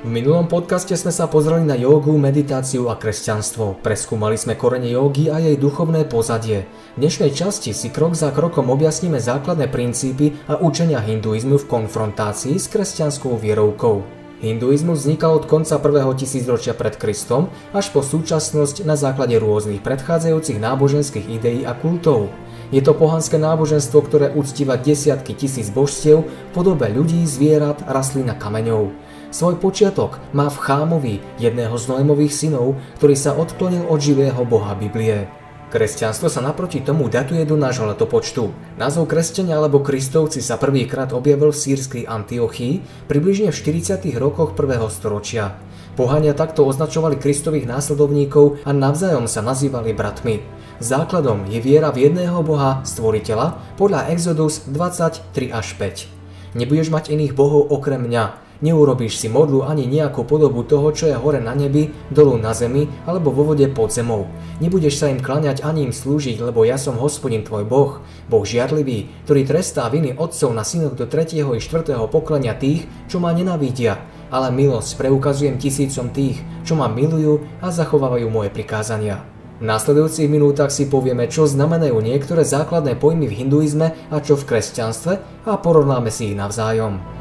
V minulom podcaste sme sa pozreli na jogu, meditáciu a kresťanstvo. Preskúmali sme korene jogy a jej duchovné pozadie. V dnešnej časti si krok za krokom objasníme základné princípy a učenia hinduizmu v konfrontácii s kresťanskou vierovkou. Hinduizmus vznikal od konca prvého tisícročia pred Kristom až po súčasnosť na základe rôznych predchádzajúcich náboženských ideí a kultov. Je to pohanské náboženstvo, ktoré uctíva desiatky tisíc božstiev v podobe ľudí, zvierat, rastlín a kameňov. Svoj počiatok má v Chámovi, jedného z Noémových synov, ktorý sa odklonil od živého boha Biblie. Kresťanstvo sa naproti tomu datuje do nášho letopočtu. Názov kresťania alebo kristovci sa prvýkrát objavil v sírskej Antiochii približne v 40. rokoch 1. storočia. Pohania takto označovali kristových následovníkov a navzájom sa nazývali bratmi. Základom je viera v jedného boha, stvoriteľa, podľa Exodus 23 až 5. Nebudeš mať iných bohov okrem mňa, Neurobíš si modlu ani nejakú podobu toho, čo je hore na nebi, dolu na zemi alebo vo vode pod zemou. Nebudeš sa im klaňať ani im slúžiť, lebo ja som hospodin tvoj Boh, Boh žiarlivý, ktorý trestá viny otcov na synok do 3. i 4. poklania tých, čo ma nenavidia. Ale milosť preukazujem tisícom tých, čo ma milujú a zachovávajú moje prikázania. V následujúcich minútach si povieme, čo znamenajú niektoré základné pojmy v hinduizme a čo v kresťanstve a porovnáme si ich navzájom.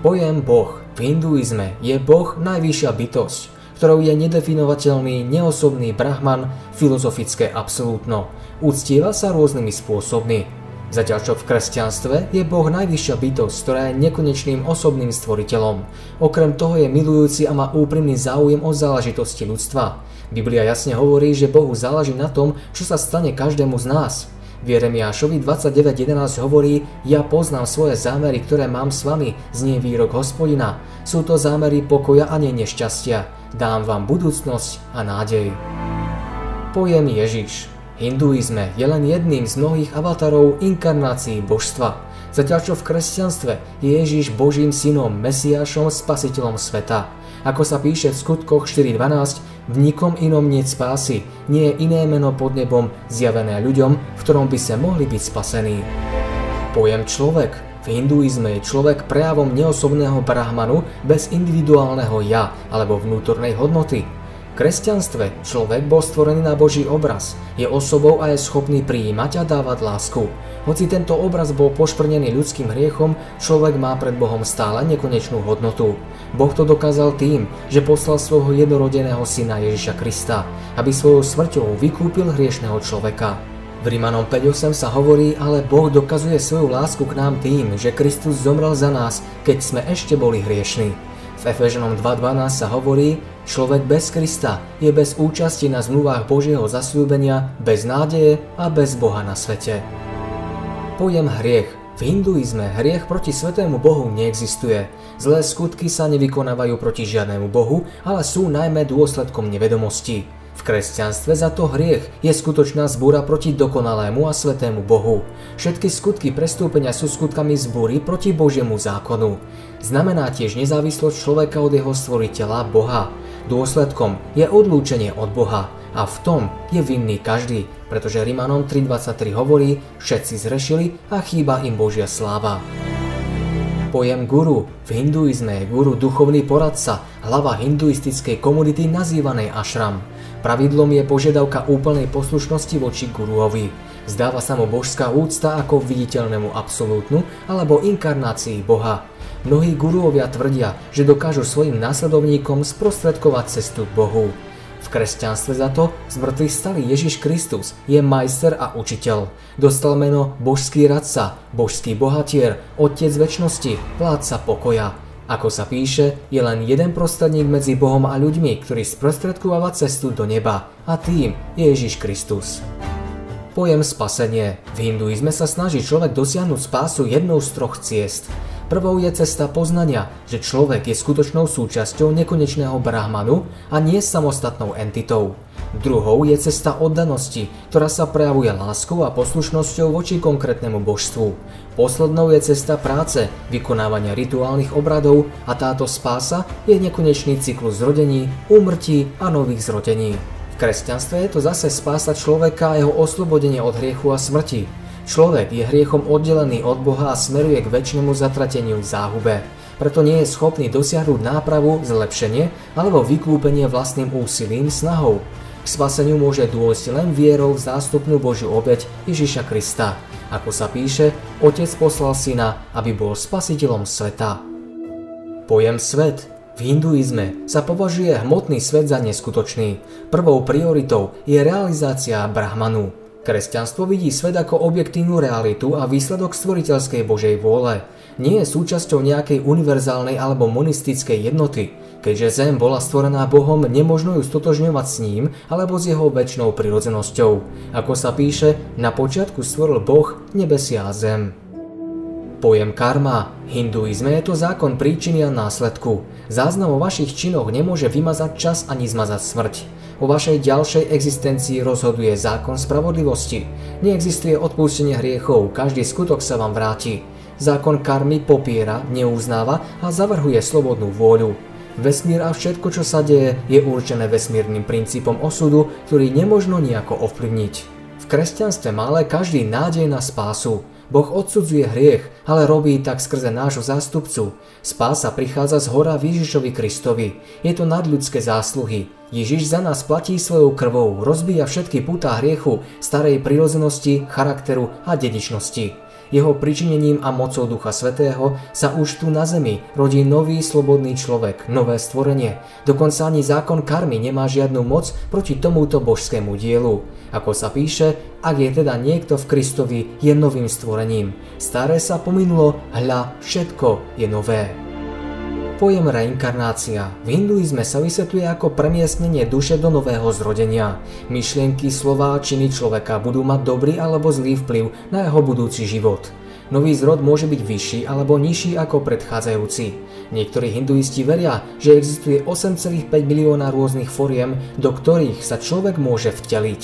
Pojem Boh v hinduizme je Boh najvyššia bytosť, ktorou je nedefinovateľný, neosobný brahman, filozofické absolútno. Uctieva sa rôznymi spôsobmi. Zatiaľ čo v kresťanstve je Boh najvyššia bytosť, ktorá je nekonečným osobným stvoriteľom. Okrem toho je milujúci a má úprimný záujem o záležitosti ľudstva. Biblia jasne hovorí, že Bohu záleží na tom, čo sa stane každému z nás. V Jeremiášovi 29.11 hovorí, ja poznám svoje zámery, ktoré mám s vami, znie výrok hospodina. Sú to zámery pokoja a nie nešťastia. Dám vám budúcnosť a nádej. Pojem Ježiš. Hinduizme je len jedným z mnohých avatarov inkarnácií božstva. Zatiaľ čo v kresťanstve je Ježiš Božím synom, Mesiášom, spasiteľom sveta. Ako sa píše v skutkoch 4.12, v nikom inom nie spásy, nie je iné meno pod nebom zjavené ľuďom, v ktorom by sa mohli byť spasení. Pojem človek v hinduizme je človek prejavom neosobného brahmanu bez individuálneho ja alebo vnútornej hodnoty. Kresťanstve človek bol stvorený na Boží obraz, je osobou a je schopný prijímať a dávať lásku. Hoci tento obraz bol pošprnený ľudským hriechom, človek má pred Bohom stále nekonečnú hodnotu. Boh to dokázal tým, že poslal svojho jednorodeného syna Ježiša Krista, aby svojou smrťou vykúpil hriešného človeka. V Rímanom 5.8 sa hovorí, ale Boh dokazuje svoju lásku k nám tým, že Kristus zomrel za nás, keď sme ešte boli hriešni. V Efeženom 2.12 sa hovorí, človek bez Krista je bez účasti na zmluvách Božieho zasľúbenia, bez nádeje a bez Boha na svete. Pojem hriech. V hinduizme hriech proti svetému Bohu neexistuje. Zlé skutky sa nevykonávajú proti žiadnemu Bohu, ale sú najmä dôsledkom nevedomosti. V kresťanstve za to hriech je skutočná zbúra proti dokonalému a svetému Bohu. Všetky skutky prestúpenia sú skutkami zbúry proti Božiemu zákonu. Znamená tiež nezávislosť človeka od jeho stvoriteľa Boha. Dôsledkom je odlúčenie od Boha a v tom je vinný každý, pretože Rimanom 3.23 hovorí, všetci zrešili a chýba im Božia sláva. Pojem guru v hinduizme je guru duchovný poradca, hlava hinduistickej komunity nazývanej ashram. Pravidlom je požiadavka úplnej poslušnosti voči guruovi. Zdáva sa mu božská úcta ako viditeľnému absolútnu alebo inkarnácii Boha. Mnohí guruovia tvrdia, že dokážu svojim následovníkom sprostredkovať cestu k Bohu. V kresťanstve za to z mŕtvych stali Ježiš Kristus, je majster a učiteľ. Dostal meno božský radca, božský bohatier, otec väčšnosti, vládca pokoja. Ako sa píše, je len jeden prostredník medzi Bohom a ľuďmi, ktorý sprostredkováva cestu do neba a tým je Ježiš Kristus. Pojem spasenie. V hinduizme sa snaží človek dosiahnuť spásu jednou z troch ciest. Prvou je cesta poznania, že človek je skutočnou súčasťou nekonečného brahmanu a nie samostatnou entitou. Druhou je cesta oddanosti, ktorá sa prejavuje láskou a poslušnosťou voči konkrétnemu božstvu. Poslednou je cesta práce, vykonávania rituálnych obradov a táto spása je nekonečný cyklus zrodení, úmrtí a nových zrodení. V kresťanstve je to zase spása človeka a jeho oslobodenie od hriechu a smrti. Človek je hriechom oddelený od Boha a smeruje k väčšnému zatrateniu v záhube. Preto nie je schopný dosiahnuť nápravu, zlepšenie alebo vykúpenie vlastným úsilím, snahou. K spaseniu môže dôjsť len vierou v zástupnú Božiu obeď Ježiša Krista. Ako sa píše, Otec poslal syna, aby bol spasiteľom sveta. Pojem svet v hinduizme sa považuje hmotný svet za neskutočný. Prvou prioritou je realizácia Brahmanu. Kresťanstvo vidí svet ako objektívnu realitu a výsledok stvoriteľskej Božej vôle. Nie je súčasťou nejakej univerzálnej alebo monistickej jednoty. Keďže Zem bola stvorená Bohom, nemožno ju stotožňovať s ním alebo s jeho väčšnou prirodzenosťou. Ako sa píše, na počiatku stvoril Boh nebesia a zem. Pojem karma. Hinduizme je to zákon príčiny a následku. Záznam o vašich činoch nemôže vymazať čas ani zmazať smrť. O vašej ďalšej existencii rozhoduje zákon spravodlivosti. Neexistuje odpustenie hriechov, každý skutok sa vám vráti. Zákon karmy popiera, neuznáva a zavrhuje slobodnú vôľu. Vesmír a všetko, čo sa deje, je určené vesmírnym princípom osudu, ktorý nemožno nejako ovplyvniť. V kresťanstve má ale každý nádej na spásu. Boh odsudzuje hriech, ale robí tak skrze nášho zástupcu. Spása prichádza z hora Ježišovi Kristovi. Je to nadľudské zásluhy. Ježiš za nás platí svojou krvou, rozbíja všetky putá hriechu, starej prirozenosti, charakteru a dedičnosti. Jeho pričinením a mocou Ducha Svetého sa už tu na zemi rodí nový slobodný človek, nové stvorenie. Dokonca ani zákon karmy nemá žiadnu moc proti tomuto božskému dielu. Ako sa píše, ak je teda niekto v Kristovi, je novým stvorením. Staré sa pominulo, hľa, všetko je nové. Pojem reinkarnácia v hinduizme sa vysvetľuje ako premiestnenie duše do nového zrodenia. Myšlienky, slová, činy človeka budú mať dobrý alebo zlý vplyv na jeho budúci život. Nový zrod môže byť vyšší alebo nižší ako predchádzajúci. Niektorí hinduisti veria, že existuje 8,5 milióna rôznych foriem, do ktorých sa človek môže vteliť.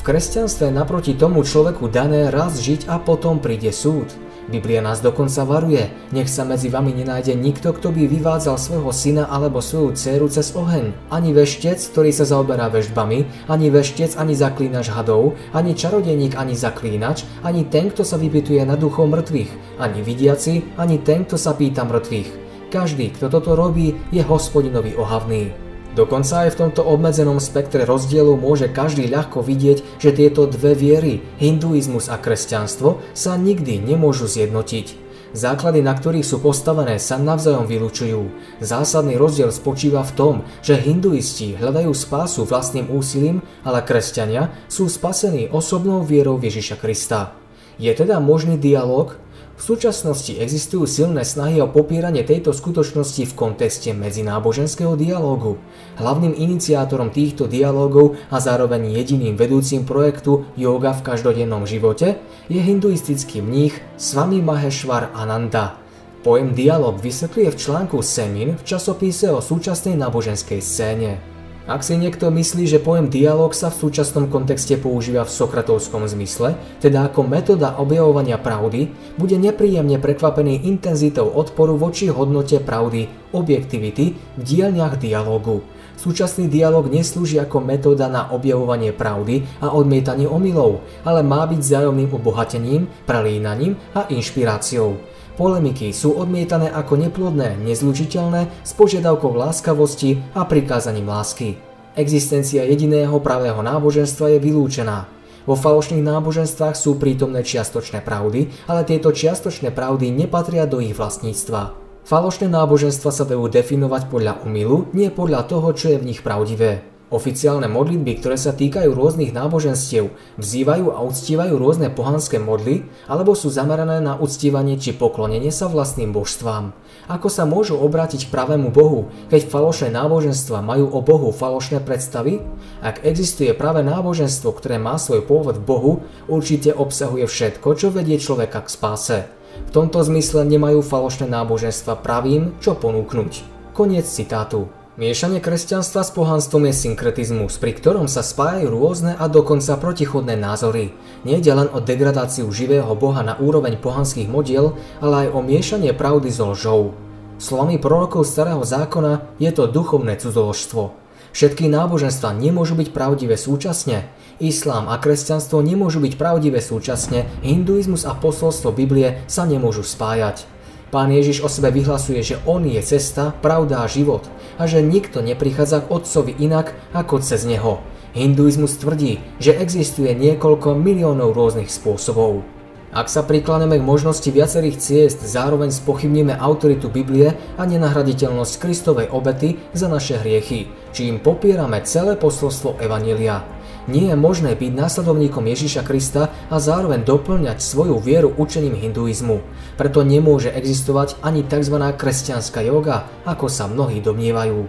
V kresťanstve naproti tomu človeku dané raz žiť a potom príde súd. Biblia nás dokonca varuje, nech sa medzi vami nenájde nikto, kto by vyvádzal svojho syna alebo svoju dceru cez oheň. Ani veštec, ktorý sa zaoberá veštbami, ani veštec, ani zaklínač hadov, ani čarodejník, ani zaklínač, ani ten, kto sa vypituje na duchov mŕtvych, ani vidiaci, ani ten, kto sa pýta mŕtvych. Každý, kto toto robí, je hospodinovi ohavný. Dokonca aj v tomto obmedzenom spektre rozdielu môže každý ľahko vidieť, že tieto dve viery, hinduizmus a kresťanstvo, sa nikdy nemôžu zjednotiť. Základy, na ktorých sú postavené, sa navzájom vylúčujú. Zásadný rozdiel spočíva v tom, že hinduisti hľadajú spásu vlastným úsilím, ale kresťania sú spasení osobnou vierou Ježiša Krista. Je teda možný dialog, v súčasnosti existujú silné snahy o popieranie tejto skutočnosti v kontexte medzináboženského dialógu. Hlavným iniciátorom týchto dialógov a zároveň jediným vedúcim projektu Yoga v každodennom živote je hinduistický mních Swami Maheshwar Ananda. Pojem dialog vysvetľuje v článku Semin v časopise o súčasnej náboženskej scéne. Ak si niekto myslí, že pojem dialog sa v súčasnom kontexte používa v sokratovskom zmysle, teda ako metóda objavovania pravdy, bude nepríjemne prekvapený intenzitou odporu voči hodnote pravdy, objektivity v dielniach dialogu. Súčasný dialog neslúži ako metóda na objavovanie pravdy a odmietanie omylov, ale má byť vzájomným obohatením, prelínaním a inšpiráciou. Polemiky sú odmietané ako neplodné, nezlučiteľné s požiadavkou láskavosti a prikázaním lásky. Existencia jediného pravého náboženstva je vylúčená. Vo falošných náboženstvách sú prítomné čiastočné pravdy, ale tieto čiastočné pravdy nepatria do ich vlastníctva. Falošné náboženstva sa dajú definovať podľa umylu, nie podľa toho, čo je v nich pravdivé. Oficiálne modlitby, ktoré sa týkajú rôznych náboženstiev, vzývajú a uctívajú rôzne pohanské modly alebo sú zamerané na uctívanie či poklonenie sa vlastným božstvám. Ako sa môžu obrátiť k pravému Bohu, keď falošné náboženstva majú o Bohu falošné predstavy? Ak existuje práve náboženstvo, ktoré má svoj pôvod v Bohu, určite obsahuje všetko, čo vedie človeka k spáse. V tomto zmysle nemajú falošné náboženstva pravým, čo ponúknuť. Koniec citátu. Miešanie kresťanstva s pohanstvom je synkretizmus, pri ktorom sa spájajú rôzne a dokonca protichodné názory. Nejde len o degradáciu živého boha na úroveň pohanských modiel, ale aj o miešanie pravdy so lžou. Slovami prorokov starého zákona je to duchovné cudzoložstvo. Všetky náboženstva nemôžu byť pravdivé súčasne. Islám a kresťanstvo nemôžu byť pravdivé súčasne, hinduizmus a posolstvo Biblie sa nemôžu spájať. Pán Ježiš o sebe vyhlasuje, že On je cesta, pravda a život a že nikto neprichádza k Otcovi inak ako cez Neho. Hinduizmus tvrdí, že existuje niekoľko miliónov rôznych spôsobov. Ak sa priklaneme k možnosti viacerých ciest, zároveň spochybníme autoritu Biblie a nenahraditeľnosť Kristovej obety za naše hriechy, čím popierame celé posolstvo Evanília. Nie je možné byť následovníkom Ježiša Krista a zároveň doplňať svoju vieru učením hinduizmu. Preto nemôže existovať ani tzv. kresťanská joga, ako sa mnohí domnievajú.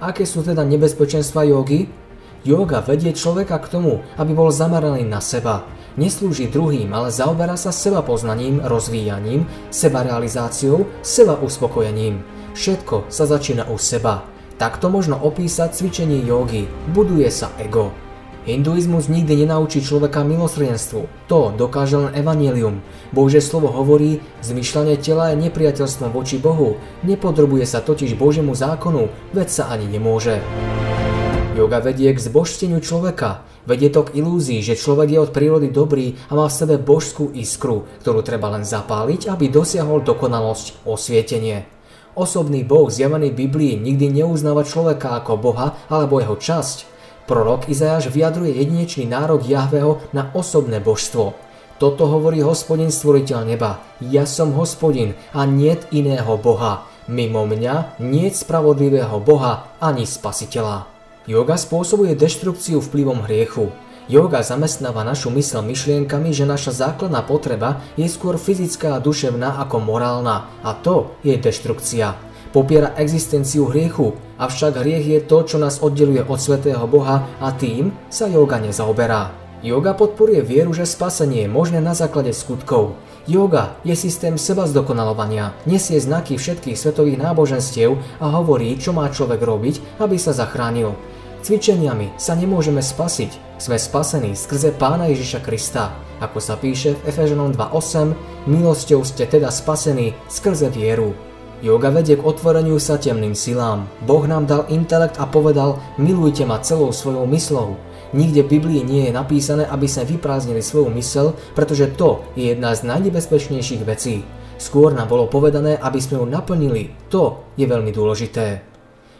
Aké sú teda nebezpečenstva jogy? Yoga vedie človeka k tomu, aby bol zameraný na seba. Neslúži druhým, ale zaoberá sa seba poznaním, rozvíjaním, seba realizáciou, seba uspokojením. Všetko sa začína u seba. Takto možno opísať cvičenie jogy. Buduje sa ego. Hinduizmus nikdy nenaučí človeka milosrdenstvu. To dokáže len evanelium. Božie slovo hovorí, zmyšľanie tela je nepriateľstvom voči Bohu. Nepodrobuje sa totiž Božiemu zákonu, veď sa ani nemôže. Yoga vedie k zbožsteniu človeka. Vedie to k ilúzii, že človek je od prírody dobrý a má v sebe božskú iskru, ktorú treba len zapáliť, aby dosiahol dokonalosť, osvietenie. Osobný Boh zjavený Biblii nikdy neuznáva človeka ako Boha alebo jeho časť. Prorok Izajáš vyjadruje jedinečný nárok Jahveho na osobné božstvo. Toto hovorí hospodin stvoriteľ neba. Ja som hospodin a niet iného Boha. Mimo mňa niet spravodlivého Boha ani spasiteľa. Yoga spôsobuje deštrukciu vplyvom hriechu. Yoga zamestnáva našu mysel myšlienkami, že naša základná potreba je skôr fyzická a duševná ako morálna a to je deštrukcia. Popiera existenciu hriechu, avšak hriech je to, čo nás oddeluje od svetého Boha a tým sa yoga nezaoberá. Yoga podporuje vieru, že spasenie je možné na základe skutkov. Yoga je systém seba zdokonalovania, nesie znaky všetkých svetových náboženstiev a hovorí, čo má človek robiť, aby sa zachránil. Cvičeniami sa nemôžeme spasiť, sme spasení skrze Pána Ježiša Krista. Ako sa píše v Efeženom 2.8, milosťou ste teda spasení skrze vieru. Yoga vedie k otvoreniu sa temným silám. Boh nám dal intelekt a povedal, milujte ma celou svojou myslou. Nikde v Biblii nie je napísané, aby sme vyprázdnili svoju mysel, pretože to je jedna z najnebezpečnejších vecí. Skôr nám bolo povedané, aby sme ju naplnili. To je veľmi dôležité.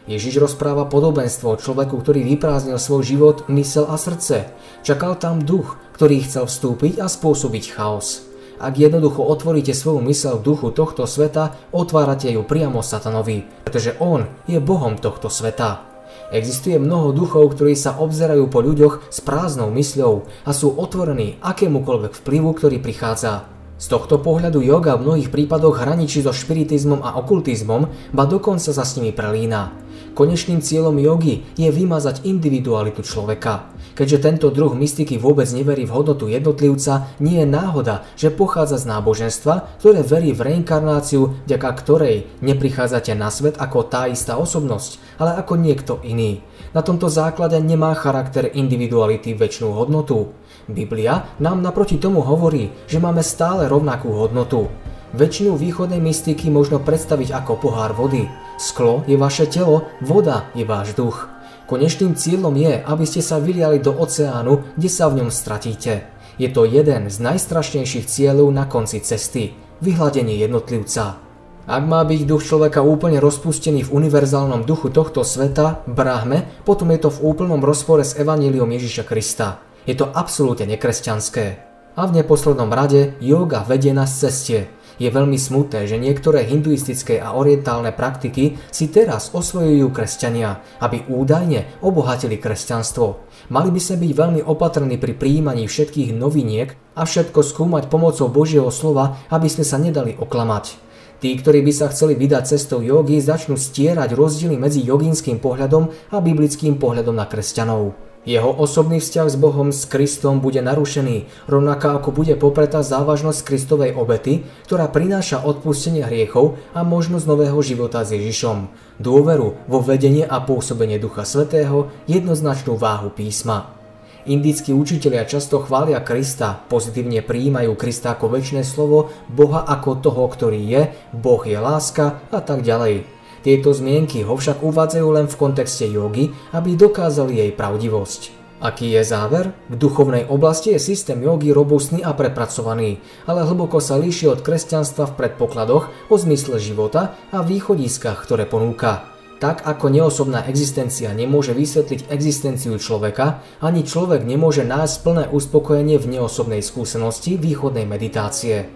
Ježiš rozpráva podobenstvo človeku, ktorý vyprázdnil svoj život, mysel a srdce. Čakal tam duch, ktorý chcel vstúpiť a spôsobiť chaos. Ak jednoducho otvoríte svoju mysel v duchu tohto sveta, otvárate ju priamo satanovi, pretože on je bohom tohto sveta. Existuje mnoho duchov, ktorí sa obzerajú po ľuďoch s prázdnou mysľou a sú otvorení akémukoľvek vplyvu, ktorý prichádza. Z tohto pohľadu yoga v mnohých prípadoch hraničí so špiritizmom a okultizmom, ba dokonca sa s nimi prelína. Konečným cieľom jogy je vymazať individualitu človeka. Keďže tento druh mystiky vôbec neverí v hodnotu jednotlivca, nie je náhoda, že pochádza z náboženstva, ktoré verí v reinkarnáciu, vďaka ktorej neprichádzate na svet ako tá istá osobnosť, ale ako niekto iný. Na tomto základe nemá charakter individuality väčšinu hodnotu. Biblia nám naproti tomu hovorí, že máme stále rovnakú hodnotu. Väčšinu východnej mystiky možno predstaviť ako pohár vody. Sklo je vaše telo, voda je váš duch. Konečným cieľom je, aby ste sa vyliali do oceánu, kde sa v ňom stratíte. Je to jeden z najstrašnejších cieľov na konci cesty. Vyhľadenie jednotlivca. Ak má byť duch človeka úplne rozpustený v univerzálnom duchu tohto sveta, brahme, potom je to v úplnom rozpore s evaníliom Ježiša Krista. Je to absolútne nekresťanské. A v neposlednom rade yoga vedie nás ceste. Je veľmi smutné, že niektoré hinduistické a orientálne praktiky si teraz osvojujú kresťania, aby údajne obohatili kresťanstvo. Mali by sme byť veľmi opatrní pri príjmaní všetkých noviniek a všetko skúmať pomocou Božieho slova, aby sme sa nedali oklamať. Tí, ktorí by sa chceli vydať cestou jogy, začnú stierať rozdiely medzi jogínskym pohľadom a biblickým pohľadom na kresťanov. Jeho osobný vzťah s Bohom, s Kristom bude narušený, rovnako ako bude popretá závažnosť Kristovej obety, ktorá prináša odpustenie hriechov a možnosť nového života s Ježišom. Dôveru vo vedenie a pôsobenie Ducha Svetého, jednoznačnú váhu písma. Indickí učitelia často chvália Krista, pozitívne prijímajú Krista ako väčšie slovo, Boha ako toho, ktorý je, Boh je láska a tak ďalej. Tieto zmienky ho však uvádzajú len v kontexte jogy, aby dokázali jej pravdivosť. Aký je záver? V duchovnej oblasti je systém jogy robustný a prepracovaný, ale hlboko sa líši od kresťanstva v predpokladoch o zmysle života a východiskách, ktoré ponúka. Tak ako neosobná existencia nemôže vysvetliť existenciu človeka, ani človek nemôže nájsť plné uspokojenie v neosobnej skúsenosti východnej meditácie.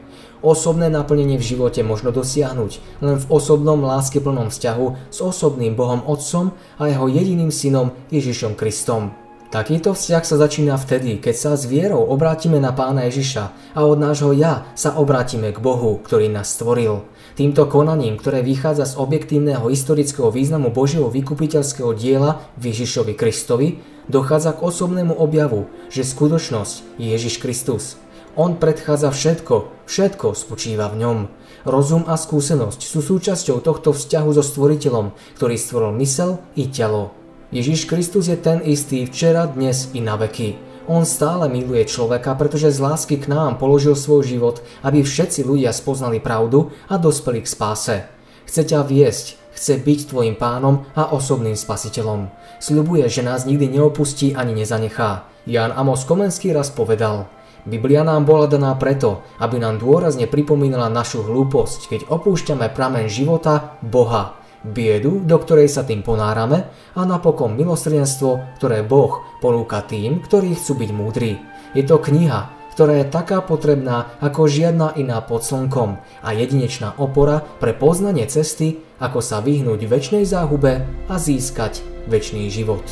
Osobné naplnenie v živote možno dosiahnuť len v osobnom láskyplnom vzťahu s osobným Bohom Otcom a jeho jediným synom Ježišom Kristom. Takýto vzťah sa začína vtedy, keď sa s vierou obrátime na pána Ježiša a od nášho ja sa obrátime k Bohu, ktorý nás stvoril. Týmto konaním, ktoré vychádza z objektívneho historického významu Božieho vykupiteľského diela v Ježišovi Kristovi, dochádza k osobnému objavu, že skutočnosť je Ježiš Kristus. On predchádza všetko, všetko spočíva v ňom. Rozum a skúsenosť sú súčasťou tohto vzťahu so stvoriteľom, ktorý stvoril mysel i telo. Ježiš Kristus je ten istý včera, dnes i na veky. On stále miluje človeka, pretože z lásky k nám položil svoj život, aby všetci ľudia spoznali pravdu a dospeli k spáse. Chce ťa viesť, chce byť tvojim pánom a osobným spasiteľom. Sľubuje, že nás nikdy neopustí ani nezanechá. Jan Amos Komenský raz povedal, Biblia nám bola daná preto, aby nám dôrazne pripomínala našu hlúposť, keď opúšťame pramen života Boha biedu, do ktorej sa tým ponárame a napokon milosrdenstvo, ktoré Boh ponúka tým, ktorí chcú byť múdri. Je to kniha, ktorá je taká potrebná ako žiadna iná pod slnkom a jedinečná opora pre poznanie cesty, ako sa vyhnúť väčšnej záhube a získať väčší život.